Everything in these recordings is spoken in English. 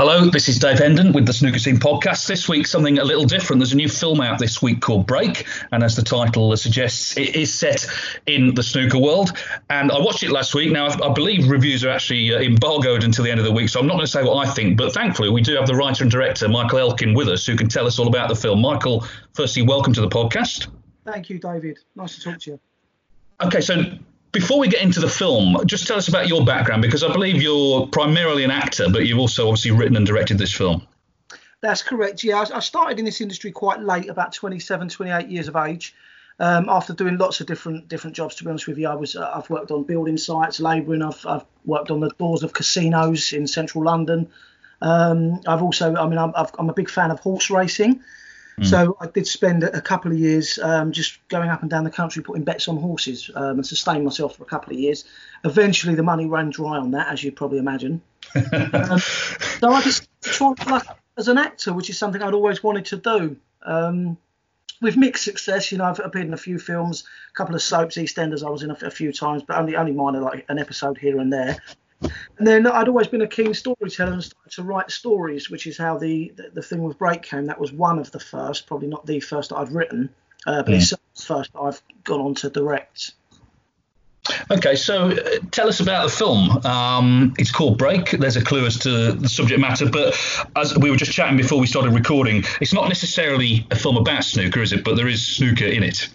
Hello, this is Dave Hendon with the Snooker Scene podcast. This week, something a little different. There's a new film out this week called Break, and as the title suggests, it is set in the snooker world. And I watched it last week. Now, I, believe reviews are actually uh, embargoed until the end of the week, so I'm not going to say what I think. But thankfully, we do have the writer and director, Michael Elkin, with us, who can tell us all about the film. Michael, firstly, welcome to the podcast. Thank you, David. Nice to talk to you. Okay, so before we get into the film, just tell us about your background because I believe you're primarily an actor, but you've also obviously written and directed this film. That's correct. Yeah, I started in this industry quite late, about 27, 28 years of age. Um, after doing lots of different different jobs, to be honest with you, I was uh, I've worked on building sites, labouring. I've, I've worked on the doors of casinos in central London. Um, I've also, I mean, I'm, i am a big fan of horse racing. Mm. So I did spend a couple of years um, just going up and down the country putting bets on horses um, and sustain myself for a couple of years. Eventually, the money ran dry on that, as you probably imagine. um, so I just tried like, as an actor, which is something I'd always wanted to do. Um, with mixed success, you know, I've appeared in a few films, a couple of soaps, EastEnders, I was in a, a few times, but only only minor, like an episode here and there. And then I'd always been a keen storyteller and started to write stories, which is how the, the, the thing with Break came. That was one of the first, probably not the first that I'd written, uh, but it's the first that I've gone on to direct. Okay, so uh, tell us about the film. Um, it's called Break. There's a clue as to the subject matter, but as we were just chatting before we started recording, it's not necessarily a film about snooker, is it? But there is snooker in it.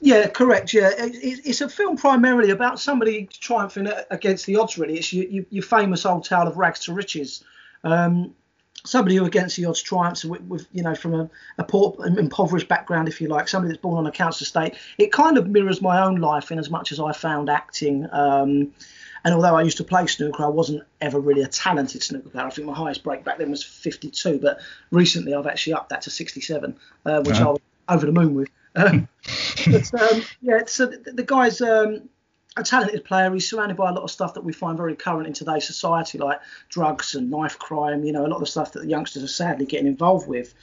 Yeah, correct. Yeah, it's a film primarily about somebody triumphing against the odds. Really, it's your, your famous old tale of rags to riches. Um, somebody who against the odds triumphs with, with you know from a, a, poor impoverished background if you like somebody that's born on a council estate it kind of mirrors my own life in as much as i found acting um, and although i used to play snooker i wasn't ever really a talented snooker player i think my highest break back then was 52 but recently i've actually upped that to 67 uh, which uh-huh. i was over the moon with but um, yeah, so the, the guy's um, a talented player. He's surrounded by a lot of stuff that we find very current in today's society, like drugs and knife crime. You know, a lot of the stuff that the youngsters are sadly getting involved with.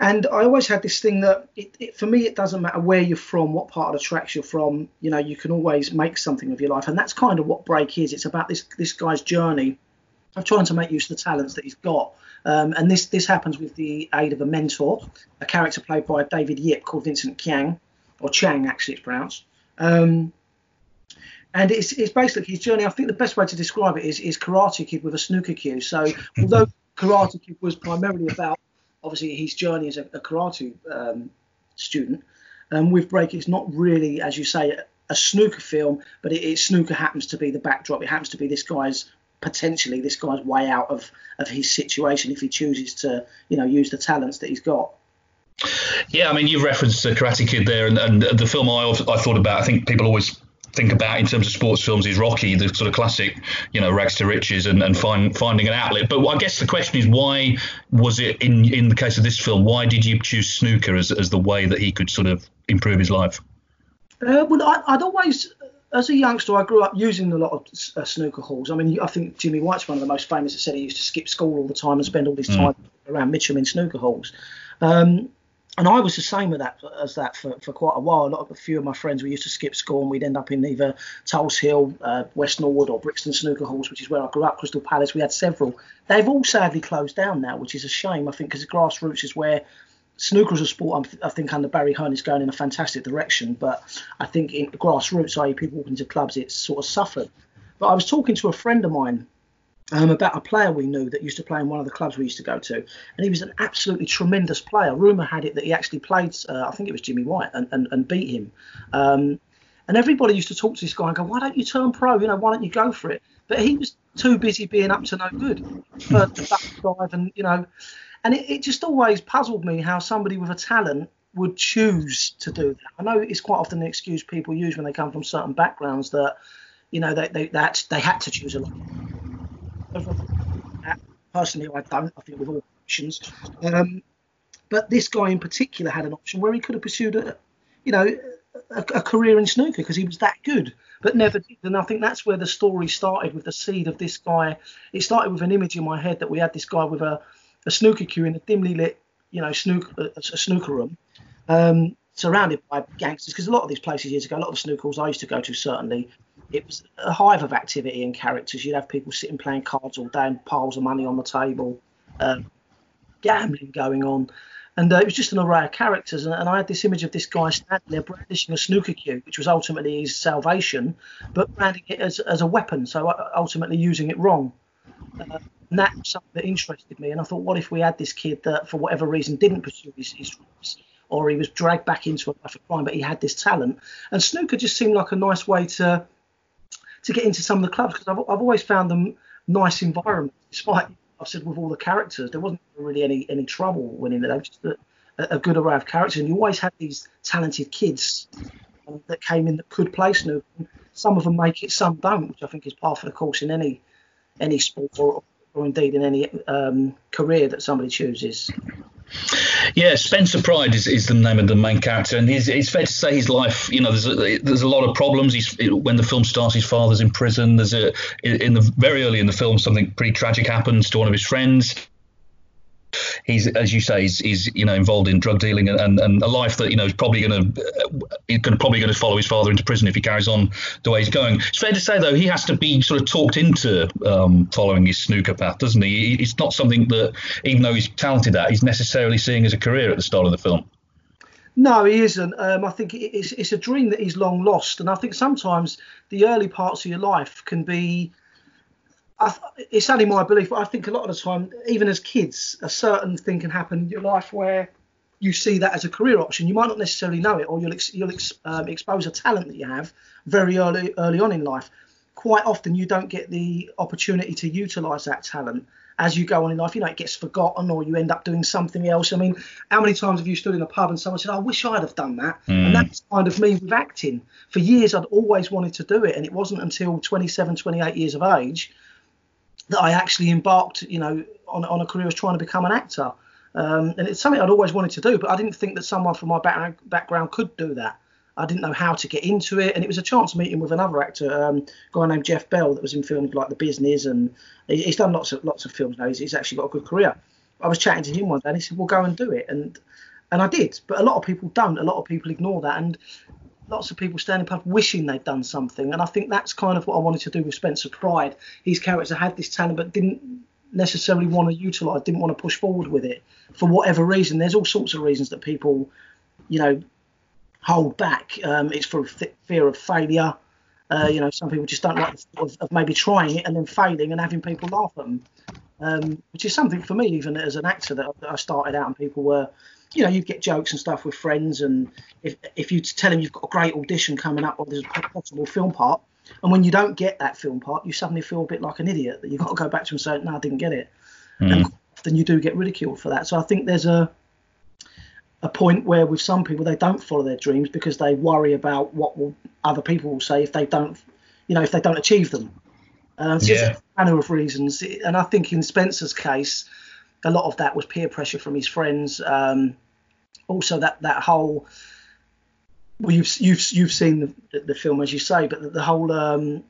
And I always had this thing that it, it, for me, it doesn't matter where you're from, what part of the tracks you're from. You know, you can always make something of your life, and that's kind of what Break is. It's about this this guy's journey of trying to make use of the talents that he's got um, and this this happens with the aid of a mentor, a character played by David Yip called Vincent Kiang, or Chang actually it's pronounced. Um, and it's, it's basically his journey. I think the best way to describe it is, is Karate Kid with a snooker cue. So although Karate Kid was primarily about obviously his journey as a, a karate um, student, um, with Break it's not really, as you say, a, snooker film, but it, it, snooker happens to be the backdrop. It happens to be this guy's potentially this guy's way out of, of his situation if he chooses to, you know, use the talents that he's got. Yeah, I mean, you've referenced the Karate Kid there, and, and the film I, I thought about. I think people always think about in terms of sports films is Rocky, the sort of classic, you know, rags to riches and, and find, finding an outlet. But I guess the question is, why was it in in the case of this film? Why did you choose snooker as as the way that he could sort of improve his life? Uh, well, I, would always as a youngster, I grew up using a lot of uh, snooker halls. I mean, I think Jimmy White's one of the most famous that said he used to skip school all the time and spend all his time mm. around Mitcham in snooker halls. Um, and I was the same with that as that for, for quite a while. A lot of a few of my friends we used to skip school and we'd end up in either Tulse Hill, uh, West Norwood, or Brixton snooker halls, which is where I grew up. Crystal Palace, we had several. They've all sadly closed down now, which is a shame. I think because grassroots is where snooker as a sport, I think under Barry Hearn is going in a fantastic direction. But I think in grassroots, i.e., people walking to clubs, it's sort of suffered. But I was talking to a friend of mine um, about a player we knew that used to play in one of the clubs we used to go to, and he was an absolutely tremendous player. Rumor had it that he actually played, uh, I think it was Jimmy White, and, and, and beat him. Um, and everybody used to talk to this guy and go, "Why don't you turn pro? You know, why don't you go for it?" But he was too busy being up to no good. But the back dive and you know, and it, it just always puzzled me how somebody with a talent would choose to do that. I know it's quite often the excuse people use when they come from certain backgrounds that, you know, they they that they had to choose a lot. Personally, I don't. I think with all options. Um, but this guy in particular had an option where he could have pursued a, you know, a, a career in snooker because he was that good, but never did. And I think that's where the story started with the seed of this guy. It started with an image in my head that we had this guy with a, a snooker cue in a dimly lit, you know, snooker a, a snooker room, um, surrounded by gangsters. Because a lot of these places years ago, a lot of the snooker halls I used to go to certainly, it was a hive of activity and characters. You'd have people sitting playing cards all day and piles of money on the table, um, gambling going on. And uh, it was just an array of characters. And, and, I had this image of this guy standing there brandishing a snooker cue, which was ultimately his salvation, but branding it as, as a weapon, so uh, ultimately using it wrong. Uh, and that was something that interested me. And I thought, what if we had this kid that, for whatever reason, didn't pursue his, his dreams, or he was dragged back into a life of crime, but he had this talent? And snooker just seemed like a nice way to to get into some of the clubs because I've, I've always found them nice environments, despite I've said with all the characters, there wasn't really any any trouble winning it. Just a, a, good array of characters, and you always had these talented kids um, that came in that could play snooker. Some of them make it, some don't, which I think is part of the course in any any sport or, or indeed in any um, career that somebody chooses. Yeah, Spencer Pride is, is the name of the main character, and it's fair to say his life. You know, there's a, there's a lot of problems. He's when the film starts, his father's in prison. There's a in the very early in the film, something pretty tragic happens to one of his friends he's as you say he's, he's you know involved in drug dealing and, and a life that you know is probably going going to probably going to follow his father into prison if he carries on the way he's going. It's fair to say though he has to be sort of talked into um, following his snooker path, doesn't he? It's not something that even though he's talented at, he's necessarily seeing as a career at the start of the film. No, he isn't. Um, I think it's, it's a dream that he's long lost, and I think sometimes the early parts of your life can be I, it's only my belief, but I think a lot of the time, even as kids, a certain thing can happen in your life where you see that as a career option. You might not necessarily know it, or you'll ex, you'll ex, um, expose a talent that you have very early early on in life. Quite often, you don't get the opportunity to utilise that talent as you go on in life. You know, it gets forgotten, or you end up doing something else. I mean, how many times have you stood in a pub and someone said, "I wish I'd have done that," mm. and that's kind of me with acting. For years, I'd always wanted to do it, and it wasn't until 27, 28 years of age that I actually embarked, you know, on, on a career as trying to become an actor. Um, and it's something I'd always wanted to do, but I didn't think that someone from my background, background could do that. I didn't know how to get into it, and it was a chance meeting with another actor, um, a guy named Geoff Bell, that was in films like The Business, and he's done lots of lots of films now. He's, he's actually got a good career. I was chatting to him one day, and he said, "Well, go and do it," and and I did. But a lot of people don't. A lot of people ignore that, and lots of people standing up wishing they'd done something. And I think that's kind of what I wanted to do with Spencer Pride. His character had this talent but didn't necessarily want to utilise, didn't want to push forward with it for whatever reason. There's all sorts of reasons that people, you know, hold back. Um, it's for fear of failure. Uh, you know, some people just don't like the thought of, of, maybe trying it and then failing and having people laugh at them, um, which is something for me, even as an actor, that I started out and people were you know, you get jokes and stuff with friends, and if if you tell them you've got a great audition coming up or there's a possible film part, and when you don't get that film part, you suddenly feel a bit like an idiot that you've got to go back to and say, no, I didn't get it. Mm. And often you do get ridiculed for that. So I think there's a a point where with some people they don't follow their dreams because they worry about what will other people will say if they don't, you know, if they don't achieve them. Uh, so yeah. a manner of reasons, and I think in Spencer's case, a lot of that was peer pressure from his friends. Um, also, that that whole well, you've you've you've seen the, the film as you say, but the, the whole um,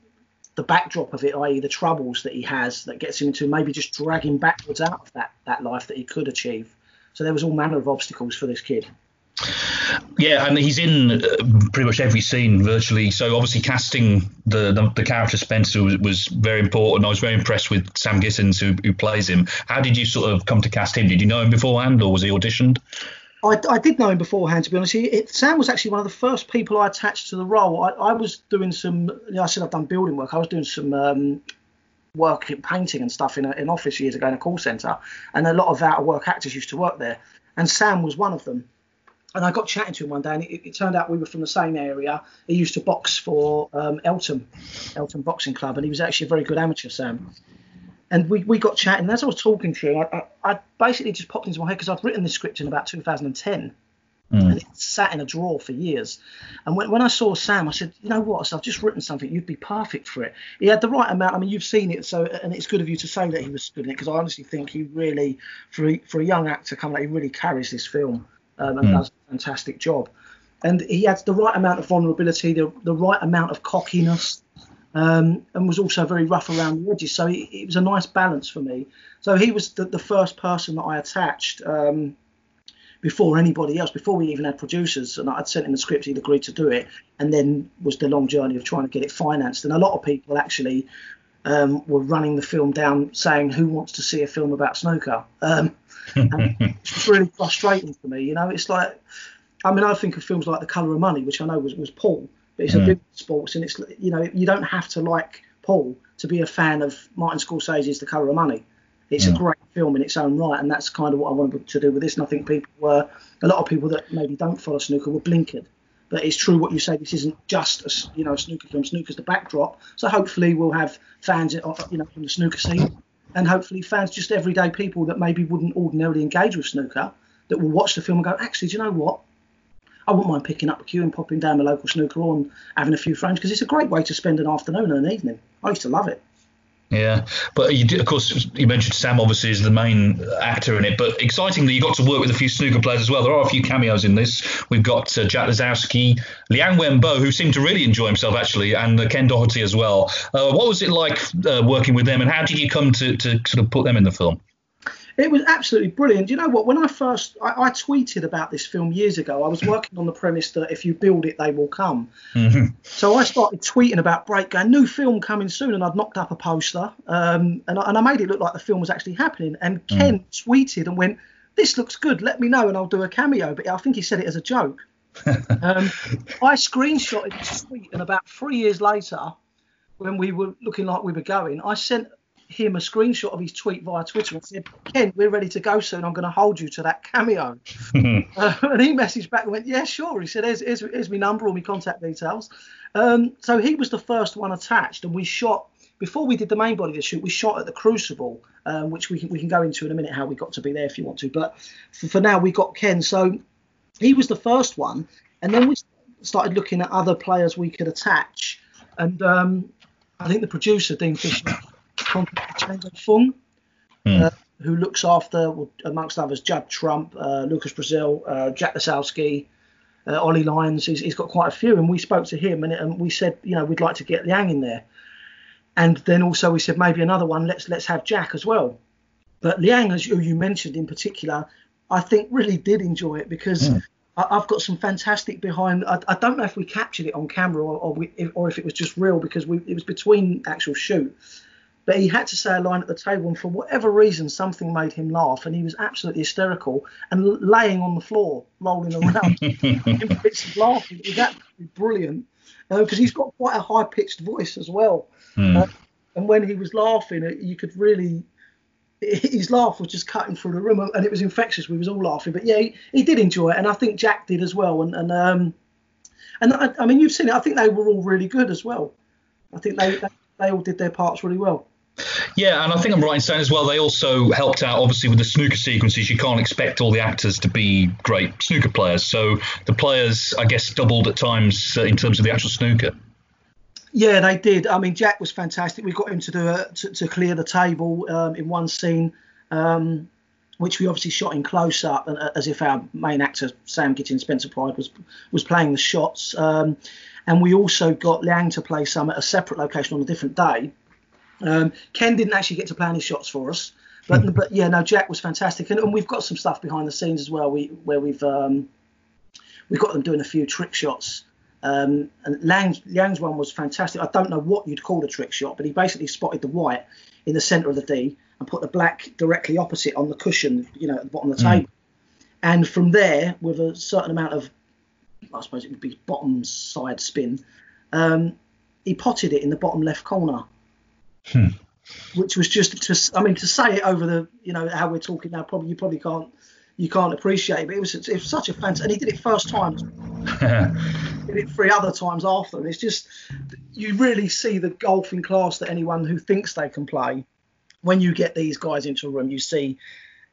the backdrop of it, i.e., the troubles that he has that gets him into maybe just dragging backwards out of that that life that he could achieve. So there was all manner of obstacles for this kid. Yeah, and he's in uh, pretty much every scene virtually. So obviously, casting the the, the character Spencer was, was, very important. I was very impressed with Sam Gittins, who, who plays him. How did you sort of come to cast him? Did you know him beforehand, or was he auditioned? I, I did know him beforehand, to be honest. It, Sam was actually one of the first people I attached to the role. I, I was doing some, you know, I said I've done building work. I was doing some um, work in painting and stuff in an office years ago in a call centre, and a lot of out of work actors used to work there. And Sam was one of them and I got chatting to him one day, and it, it, turned out we were from the same area. He used to box for um, Eltham, Eltham Boxing Club, and he was actually a very good amateur, Sam. And we, we got chatting. And as I was talking to him, I, I, I basically just popped into my head because I'd written this script in about 2010. Mm. And it sat in a drawer for years. And when, when I saw Sam, I said, you know what? I said, I've just written something. You'd be perfect for it. He had the right amount. I mean, you've seen it, so and it's good of you to say that he was good in it because I honestly think he really, for a, for a young actor coming out, he really carries this film um, and mm. does a fantastic job. And he had the right amount of vulnerability, the, the right amount of cockiness, um, and was also very rough around the edges. So it, it was a nice balance for me. So he was the, the first person that I attached. Um, before anybody else, before we even had producers. And I'd sent him the script, he'd agreed to do it, and then was the long journey of trying to get it financed. And a lot of people actually um, were running the film down, saying, "Who wants to see a film about snooker?" Um, it's really frustrating for me. You know, it's like, I mean, I think of films like The Colour of Money, which I know was, was pool, but it's mm. a big sports, and it's you know, you don't have to like pool to be a fan of Martin Scorsese's The Colour of Money. It's a great film in its own right, and that's kind of what I wanted to do with this. And I think people were, a lot of people that maybe don't follow snooker were blinkered. But it's true what you say. This isn't just a you know a snooker film. Snooker's the backdrop. So hopefully we'll have fans uh, you know from the snooker scene, and hopefully fans, just everyday people that maybe wouldn't ordinarily engage with snooker, that will watch the film and go, actually, do you know what? I wouldn't mind picking up a cue and popping down the local snooker and having a few frames because it's a great way to spend an afternoon and an evening. I used to love it. Yeah, but you of course, you mentioned Sam obviously is the main actor in it, but excitingly, you got to work with a few snooker players as well. There are a few cameos in this. We've got uh, Jack Lisowski, Liang Wenbo, who seemed to really enjoy himself actually, and uh, Ken Doherty as well. Uh, what was it like uh, working with them, and how did you come to, to sort of put them in the film? It was absolutely brilliant. You know what? When I first I, I, tweeted about this film years ago, I was working on the premise that if you build it, they will come. Mm-hmm. So I started tweeting about Break, going new film coming soon, and I'd knocked up a poster, um, and, I, and I made it look like the film was actually happening. And mm. Ken mm. tweeted and went, "This looks good. Let me know, and I'll do a cameo." But I think he said it as a joke. um, I screenshotted his tweet, and about three years later, when we were looking like we were going, I sent him a screenshot of his tweet via Twitter and said, Ken, we're ready to go soon. I'm going to hold you to that cameo. uh, and he messaged back and went, Yeah, sure. He said, Here's, here's, here's my number, all my contact details. Um, so he was the first one attached, and we shot. Before we did the main body of the shoot, we shot at the Crucible, um, which we can, we can go into in a minute how we got to be there if you want to. But for, for now, we got Ken. So he was the first one, and then we started looking at other players we could attach. And um, I think the producer, Dean Fisher, contacted Fung, mm. uh, who looks after, amongst others, Judd Trump, uh, Luca Brecel, uh, Jack Lisowski, uh, Ollie Lines. He's, he's got quite a few, and we spoke to him, and, and we said, you know, we'd like to get Liang in there. And then also we said maybe another one. Let's let's have Jack as well. But Liang, as you, you mentioned in particular, I think really did enjoy it because mm. I, have got some fantastic behind. I, I, don't know if we captured it on camera or or, we, if, or if it was just real because we, it was between actual shoot but he had to say a line at the table, and for whatever reason, something made him laugh, and he was absolutely hysterical and laying on the floor, rolling around in fits of laughing. It was absolutely brilliant because uh, he's got quite a high pitched voice as well. Mm. Uh, and when he was laughing, you could really his laugh was just cutting through the room, and it was infectious. We was all laughing, but yeah, he, he did enjoy it, and I think Jack did as well. And and um, and I, I mean, you've seen it. I think they were all really good as well. I think they, they, they all did their parts really well. Yeah, and I think I'm right in saying as well, they also helped out, obviously, with the snooker sequences. You can't expect all the actors to be great snooker players. So the players, I guess, doubled at times uh, in terms of the actual snooker. Yeah, they did. I mean, Jack was fantastic. We got him to do a, to, to clear the table um, in one scene, um, which we obviously shot in close up, uh, as if our main actor Sam Gittin Spencer Pride was was playing the shots. Um, and we also got Liang to play some at a separate location on a different day. Um, Ken didn't actually get to plan his shots for us, but mm. but yeah, no, Jack was fantastic, and, and, we've got some stuff behind the scenes as well. We where we've um, we've got them doing a few trick shots. Um, and Liang's, one was fantastic. I don't know what you'd call a trick shot, but he basically spotted the white in the centre of the D and put the black directly opposite on the cushion, you know, at the bottom of the mm. table. And from there, with a certain amount of, I suppose it would be bottom side spin, um, he potted it in the bottom left corner Hmm. Which was just to, I mean, to say it over the, you know, how we're talking now, probably you probably can't, you can't appreciate. It, but it was, it was such a fantastic, and he did it first time. did it three other times after, and it's just, you really see the golfing class that anyone who thinks they can play. When you get these guys into a room, you see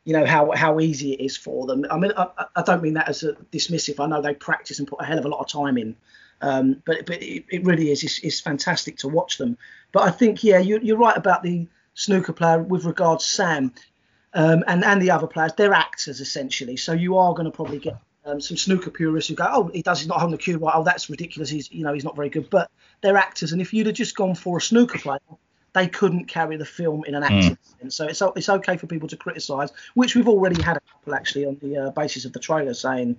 you know how how easy it is for them. I mean, I, I don't mean that as a dismissive. I know they practice and put a hell of a lot of time in, um, but but it, it really is it's, it's, fantastic to watch them. But I think yeah, you, you're right about the snooker player with regards Sam um, and and the other players. They're actors essentially, so you are going to probably get um, some snooker purists who go, oh, he does, he's not holding the cue right. Oh, that's ridiculous. He's, you know, he's not very good. But they're actors, and if you'd have just gone for a snooker player, they couldn't carry the film in an acting mm. sense. So it's it's okay for people to criticise, which we've already had a couple actually on the uh, basis of the trailer saying,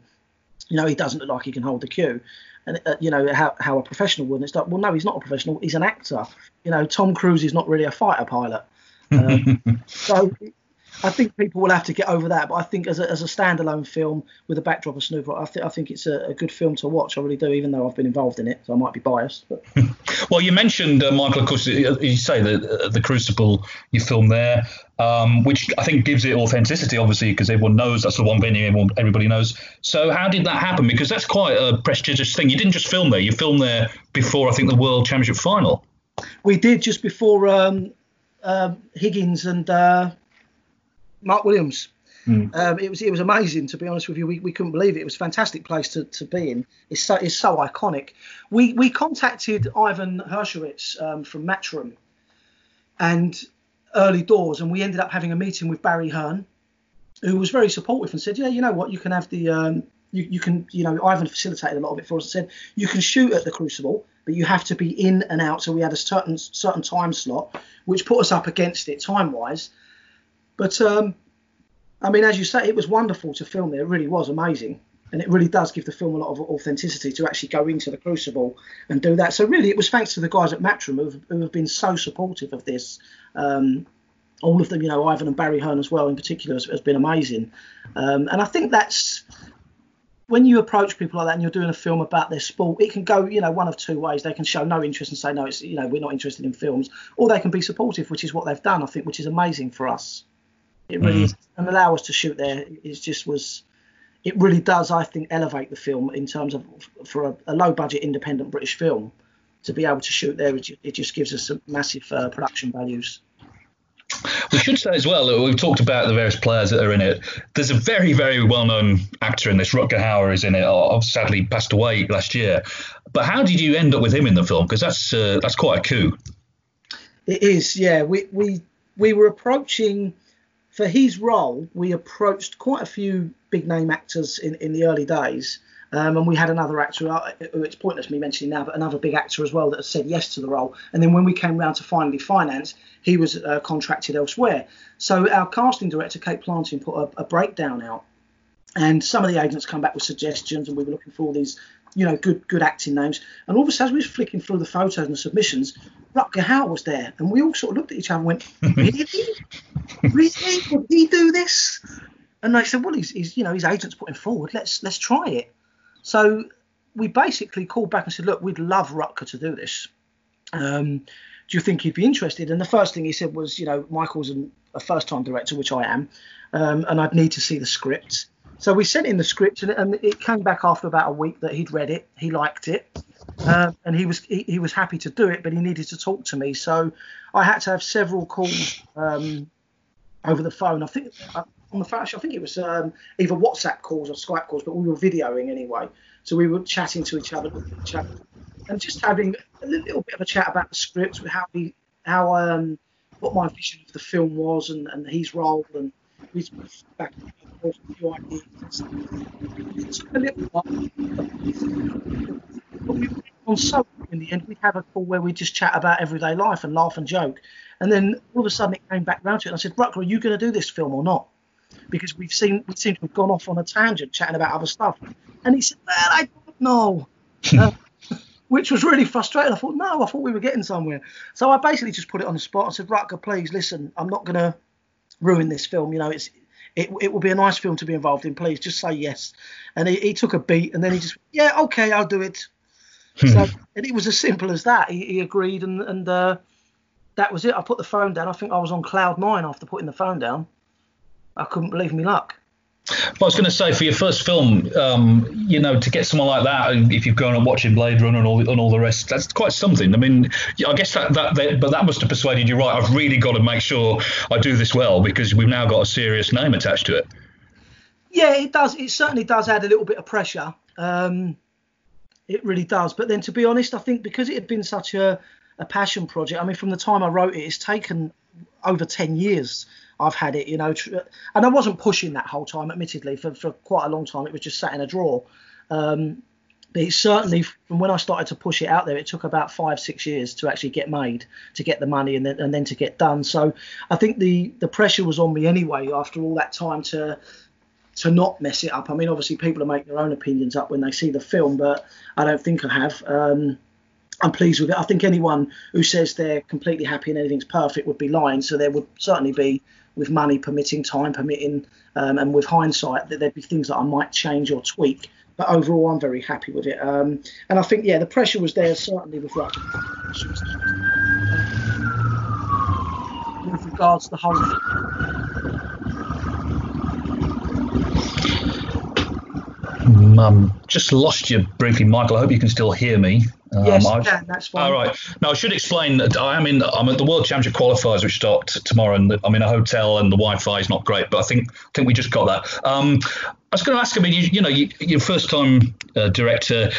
you know, he doesn't look like he can hold the cue. And uh, you know how, how a professional would. And it's like, well, no, he's not a professional. He's an actor. You know, Tom Cruise is not really a fighter pilot. Um, so I think people will have to get over that. But I think as a, as a standalone film with a backdrop of snooker, I, th- I think it's a, a, good film to watch. I really do, even though I've been involved in it, so I might be biased. well, you mentioned uh, Michael, of course, you say the uh, the Crucible you filmed there, um, which I think gives it authenticity, obviously, because everyone knows that's the one venue everyone, everybody knows. So how did that happen? Because that's quite a prestigious thing. You didn't just film there; you filmed there before I think the World Championship final. We did just before um, uh, Higgins and uh, Mark Williams. Mm. Um, it was it was amazing to be honest with you. We, we couldn't believe it. It was a fantastic place to, to be in. It's so it's so iconic. We we contacted Ivan Hirschowitz um, from Matchroom, and early doors, and we ended up having a meeting with Barry Hearn, who was very supportive and said, yeah, you know what, you can have the um, you, you can you know Ivan facilitated a lot of it for us and said you can shoot at the Crucible, but you have to be in and out. So we had a certain certain time slot, which put us up against it time wise but um, I mean, as you say, it was wonderful to film there. It really was amazing. And it really does give the film a lot of authenticity to actually go into the crucible and do that. So really, it was thanks to the guys at Matchroom who, who have been so supportive of this. Um, all of them, you know, Ivan and Barry Hearn as well, in particular, has, has been amazing. Um, and I think that's when you approach people like that and you're doing a film about their sport, it can go, you know, one of two ways. They can show no interest and say, no, it's, you know, we're not interested in films, or they can be supportive, which is what they've done, I think, which is amazing for us. It really mm. is, and allow us to shoot there. It just was. It really does, I think, elevate the film in terms of for a, a low budget independent British film to be able to shoot there. It just gives us some massive uh, production values. We should say as well, that we've talked about the various players that are in it. There's a very, very well known actor in this. Rutger Hauer is in it. Sadly, passed away last year. But how did you end up with him in the film? Because that's uh, that's quite a coup. It is, yeah. We we we were approaching for his role, we approached quite a few big name actors in, in the early days. Um, and we had another actor, uh, it's pointless me mentioning now, but another big actor as well that said yes to the role. And then when we came round to finally finance, he was uh, contracted elsewhere. So our casting director, Kate Planting, put a, a, breakdown out. And some of the agents come back with suggestions, and we were looking for all these, you know, good good acting names. And all of a sudden, we were flicking through the photos and submissions, Rutger Hauer was there, and we all sort of looked at each other and went, "Really? really? Would he do this?" And they said, "Well, he's, he's, you know his agent's putting forward. Let's let's try it." So we basically called back and said, "Look, we'd love Rutger to do this. Um, do you think he'd be interested?" And the first thing he said was, "You know, Michael's an, a first-time director, which I am, um, and I'd need to see the script." So we sent in the script, and, and it came back after about a week that he'd read it. He liked it. Uh, and he was he, he, was happy to do it, but he needed to talk to me. So I had to have several calls um, over the phone. I think uh, on the phone, I think it was um, either WhatsApp calls or Skype calls, but we were videoing anyway. So we were chatting to each other, and just having a little bit of a chat about the script, how he how um, what my vision of the film was, and, and his role, and we back a ideas. It took a little while we on so in the end, we'd have a call where we just chat about everyday life and laugh and joke. And then all of a sudden it came back round to it. And I said, Rutger, are you going to do this film or not? Because we've seen we seem to have gone off on a tangent chatting about other stuff. And he said, Well, I don't know. uh, which was really frustrating. I thought, no, I thought we were getting somewhere. So I basically just put it on the spot. I said, Rutger, please listen, I'm not going to ruin this film. You know, it's it, it will be a nice film to be involved in. Please just say yes. And he, he took a beat and then he just, yeah, okay, I'll do it. Hmm. so and it was as simple as that. He, he agreed, and and uh, that was it. I put the phone down. I think I was on cloud nine after putting the phone down. I couldn't believe me luck. Well, I was going to say for your first film, um, you know, to get someone like that, if you've grown up watching Blade Runner and all and all the rest, that's quite something. I mean, I guess that, that, that but that must have persuaded you, right? I've really got to make sure I do this well because we've now got a serious name attached to it. Yeah, it does. It certainly does add a little bit of pressure. Um, it really does. But then, to be honest, I think because it had been such a, a passion project. I mean, from the time I wrote it, it's taken over ten years I've had it, you know, tr- and I wasn't pushing that whole time, admittedly, for, for quite a long time. It was just sat in a drawer. Um, but it certainly, from when I started to push it out there, it took about five, six years to actually get made, to get the money, and then and then to get done. So I think the the pressure was on me anyway after all that time to to not mess it up. I mean, obviously people will make their own opinions up when they see the film, but I don't think I have. Um, I'm pleased with it. I think anyone who says they're completely happy and anything's perfect would be lying. So there would certainly be with money permitting, time permitting, um, and with hindsight, that there'd be things that I might change or tweak. But overall, I'm very happy with it. Um, and I think, yeah, the pressure was there certainly with with regards to the whole. Um, just lost you briefly, Michael. I hope you can still hear me. Um, yes, I can. That's fine. All right. Now I should explain that I am in. I'm at the World Championship qualifiers, which start tomorrow, and I'm in a hotel, and the Wi-Fi is not great. But I think I think we just got that. Um, I was going to ask. I mean, you, you know, you, your first time uh, director.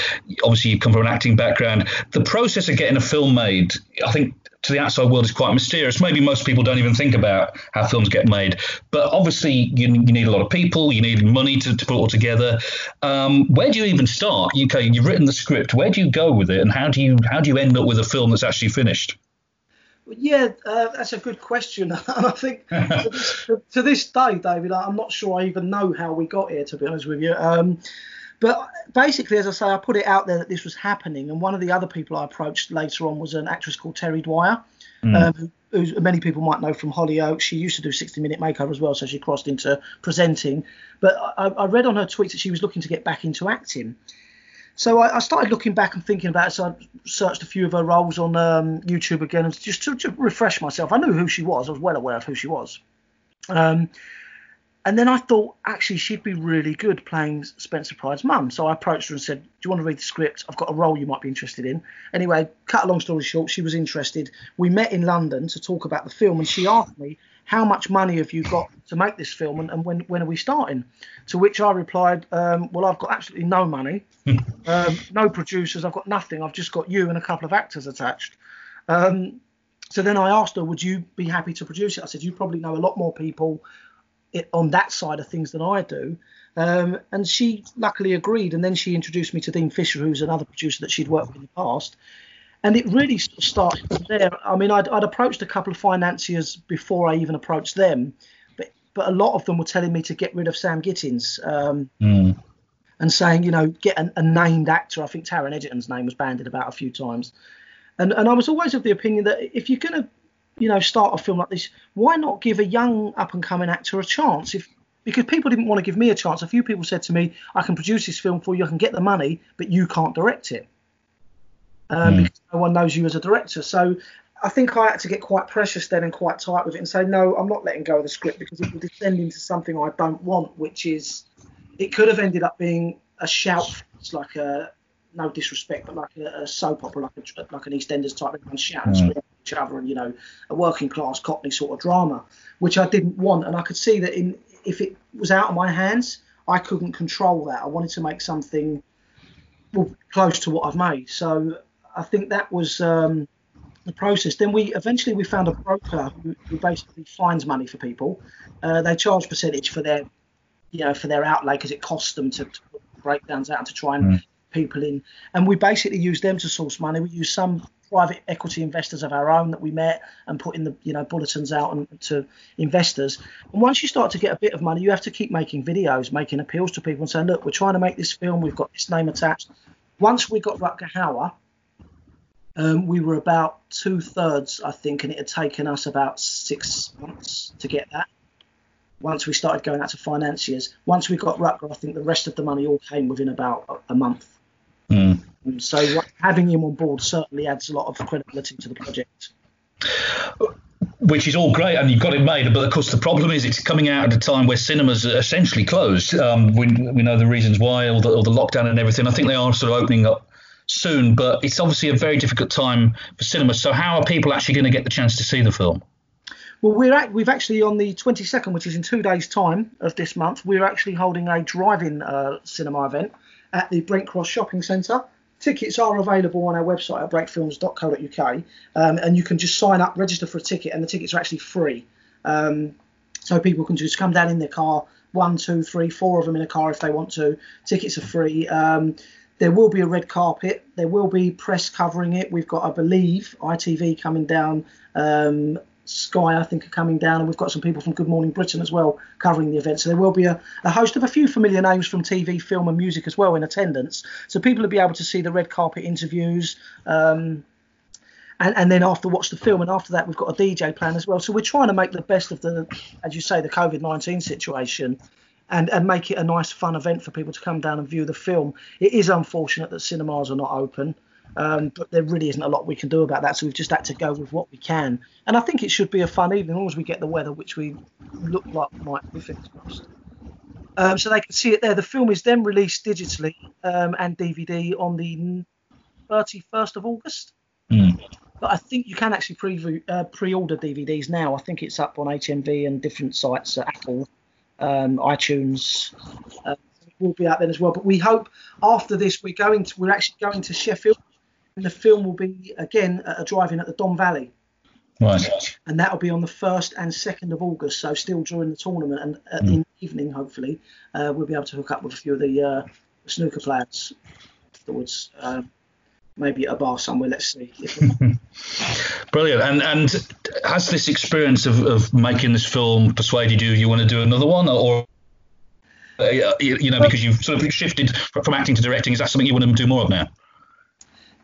Obviously, you come from an acting background. The process of getting a film made, I think, to the outside world is quite mysterious. Maybe most people don't even think about how films get made. But obviously, you, you need a lot of people, you need money to, to put it all together. Um, where do you even start? Okay, you've written the script. Where do you go with it, and how do you how do you end up with a film that's actually finished? Yeah, uh, that's a good question, and I think to, this, to, this day, David, I'm not sure I even know how we got here. To be honest with you. Um, but basically, as I say, I put it out there that this was happening, and one of the other people I approached later on was an actress called Terri Dwyer, mm. um, who many people might know from Hollyoaks. She used to do 60 Minute Makeover as well, so she crossed into presenting. But I, I read on her tweets that she was looking to get back into acting. So I, I, started looking back and thinking about it. So I searched a few of her roles on um, YouTube again, and just to, to, refresh myself. I knew who she was. I was well aware of who she was. Um, and then I thought, actually, she'd be really good playing Spencer Pride's mum. So I approached her and said, Do you want to read the script? I've got a role you might be interested in. Anyway, cut a long story short, she was interested. We met in London to talk about the film, and she asked me, How much money have you got to make this film, and, and when, when are we starting? To which I replied, um, Well, I've got absolutely no money, um, no producers, I've got nothing. I've just got you and a couple of actors attached. Um, so then I asked her, Would you be happy to produce it? I said, You probably know a lot more people it, on that side of things than I do. Um, and she luckily agreed. And then she introduced me to Dean Fisher, who's another producer that she'd worked with in the past. And it really started from there. I mean, I'd, I'd approached a couple of financiers before I even approached them, but but a lot of them were telling me to get rid of Sam Gittins. Um, mm. And saying, you know, get a, a named actor. I think Taron Egerton's name was banded about a few times. And, and I was always of the opinion that if you're going to you know, start a film like this, why not give a young up and coming actor a chance? If because people didn't want to give me a chance. A few people said to me, "I can produce this film for you. I can get the money, but you can't direct it um, mm. because no one knows you as a director." So I think I had to get quite precious then and quite tight with it and say, "No, I'm not letting go of the script because it will descend into something I don't want, which is it could have ended up being a shout. It's like a no disrespect, but like a, a soap opera, like a, like an EastEnders type, everyone shouting, mm. Each other, and you know, a working class Cockney sort of drama, which I didn't want, and I could see that in if it was out of my hands, I couldn't control that. I wanted to make something well, close to what I've made, so I think that was. Um, the process. Then we eventually we found a broker who, who basically finds money for people. Uh, they charge percentage for their, you know, for their outlay because it costs them to, to put breakdowns out and to try and mm people in, and we basically use them to source money. We use some private equity investors of our own that we met and putting the you know bulletins out and to investors. And once you start to get a bit of money, you have to keep making videos, making appeals to people and saying, look, we're trying to make this film. We've got this name attached. Once we got Rutger Hauer, um, we were about two thirds, I think, and it had taken us about six months to get that. Once we started going out to financiers, once we got Rutger, I think the rest of the money all came within about a month. Mm. So having him on board certainly adds a lot of credibility to the project. which is all great, and you've got it made. But of course, the problem is it's coming out at a time where cinemas are essentially closed. Um, we, we know the reasons why, or the, or the lockdown and everything. I think they are sort of opening up soon, but it's obviously a very difficult time for cinemas. So, how are people actually going to get the chance to see the film? Well, we're at, we've actually on the 22nd, which is in two days' time of this month, we're actually holding a drive-in uh, cinema event at the Brent Cross Shopping Centre. Tickets are available on our website at breakfilms.co.uk, um, and you can just sign up, register for a ticket, and the tickets are actually free. Um, so people can just come down in their car, one, two, three, four of them in a car if they want to. Tickets are free. Um, there will be a red carpet. There will be press covering it. We've got, I believe, ITV coming down um, Sky, I think, are coming down, and we've got some people from Good Morning Britain as well covering the event. So there will be a, a, host of a few familiar names from TV, film, and music as well in attendance. So people will be able to see the red carpet interviews. Um, and, and then after watch the film, and after that we've got a DJ plan as well. So we're trying to make the best of the, as you say, the COVID nineteen situation, and and make it a nice, fun event for people to come down and view the film. It is unfortunate that cinemas are not open. Um, but there really isn't a lot we can do about that, so we've just had to go with what we can. And I think it should be a fun evening, as long as we get the weather, which we look like might be fingers crossed. Um, so they can see it there. The film is then released digitally um, and DVD on the 31st of August. Mm. But I think you can actually pre uh, pre-order DVDs now. I think it's up on HMV and different sites, uh, Apple, um, iTunes. Uh, will be out then as well. But we hope after this we're going to we're actually going to Sheffield and the film will be again a drive-in at the Don Valley. Right. And that will be on the first and second of August, so still during the tournament, and uh, mm. in the evening, hopefully, uh, we'll be able to hook up with a few of the uh, snooker players afterwards. Um, maybe at a bar somewhere. Let's see. Brilliant. And and has this experience of, of making this film persuaded you you want to do another one, or uh, you know because you've sort of shifted from acting to directing? Is that something you want to do more of now?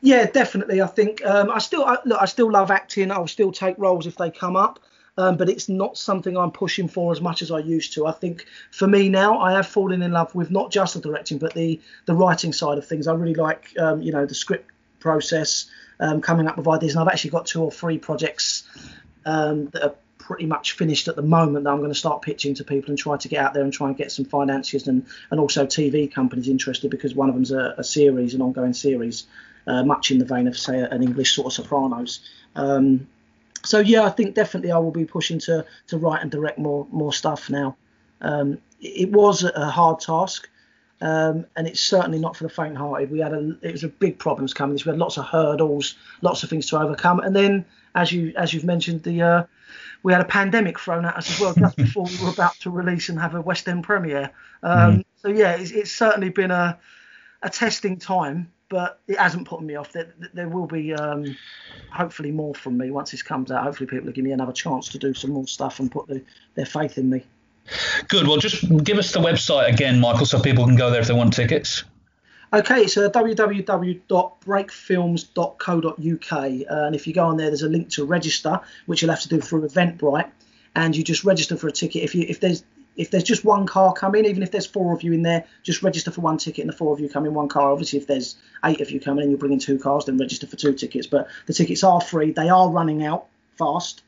Yeah, definitely. I think um, I still I, look. I still love acting. I'll still take roles if they come up. Um, but it's not something I'm pushing for as much as I used to. I think for me now, I have fallen in love with not just the directing, but the the writing side of things. I really like, um, you know, the script process, um, coming up with ideas, and I've actually got two or three projects um, that are pretty much finished at the moment that I'm going to start pitching to people and try to get out there and try and get some financiers and, and also TV companies interested because one of them's a, a series, an ongoing series uh, much in the vein of, say, an English sort of Sopranos. Um, so yeah, I think definitely I will be pushing to to write and direct more more stuff now. Um, it was a hard task, um, and it's certainly not for the faint-hearted. We had a it was a big problems coming. We had lots of hurdles, lots of things to overcome, and then as you as you've mentioned, the uh, we had a pandemic thrown at us as well just before we were about to release and have a West End premiere. Um, mm. So yeah, it's, it's certainly been a a testing time, but it hasn't put me off. There, there will be um, hopefully more from me once this comes out. Hopefully, people will give me another chance to do some more stuff and put the, their faith in me. Good. Well, just give us the website again, Michael, so people can go there if they want tickets. Okay, so uh, www.breakfilms.co.uk, uh, and if you go on there, there's a link to register, which you'll have to do through Eventbrite, and you just register for a ticket. If you if there's if there's just one car coming, even if there's four of you in there, just register for one ticket and the four of you come in one car. Obviously, if there's eight of you coming and you're bringing two cars, then register for two tickets. But the tickets are free. They are running out fast.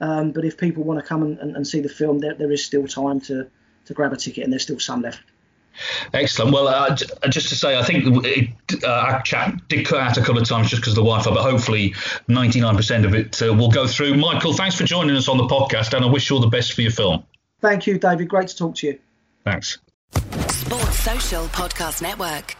Um, but if people want to come and, and, and see the film, there, there is still time to, to grab a ticket and there's still some left. Excellent. Well, uh, just to say, I think it, uh, our chat did cut out a couple of times just because of the Wi-Fi, but hopefully 99% of it uh, will go through. Michael, thanks for joining us on the podcast, and I wish you all the best for your film. Thank you, David. Great to talk to you. Thanks. Sports Social Podcast Network.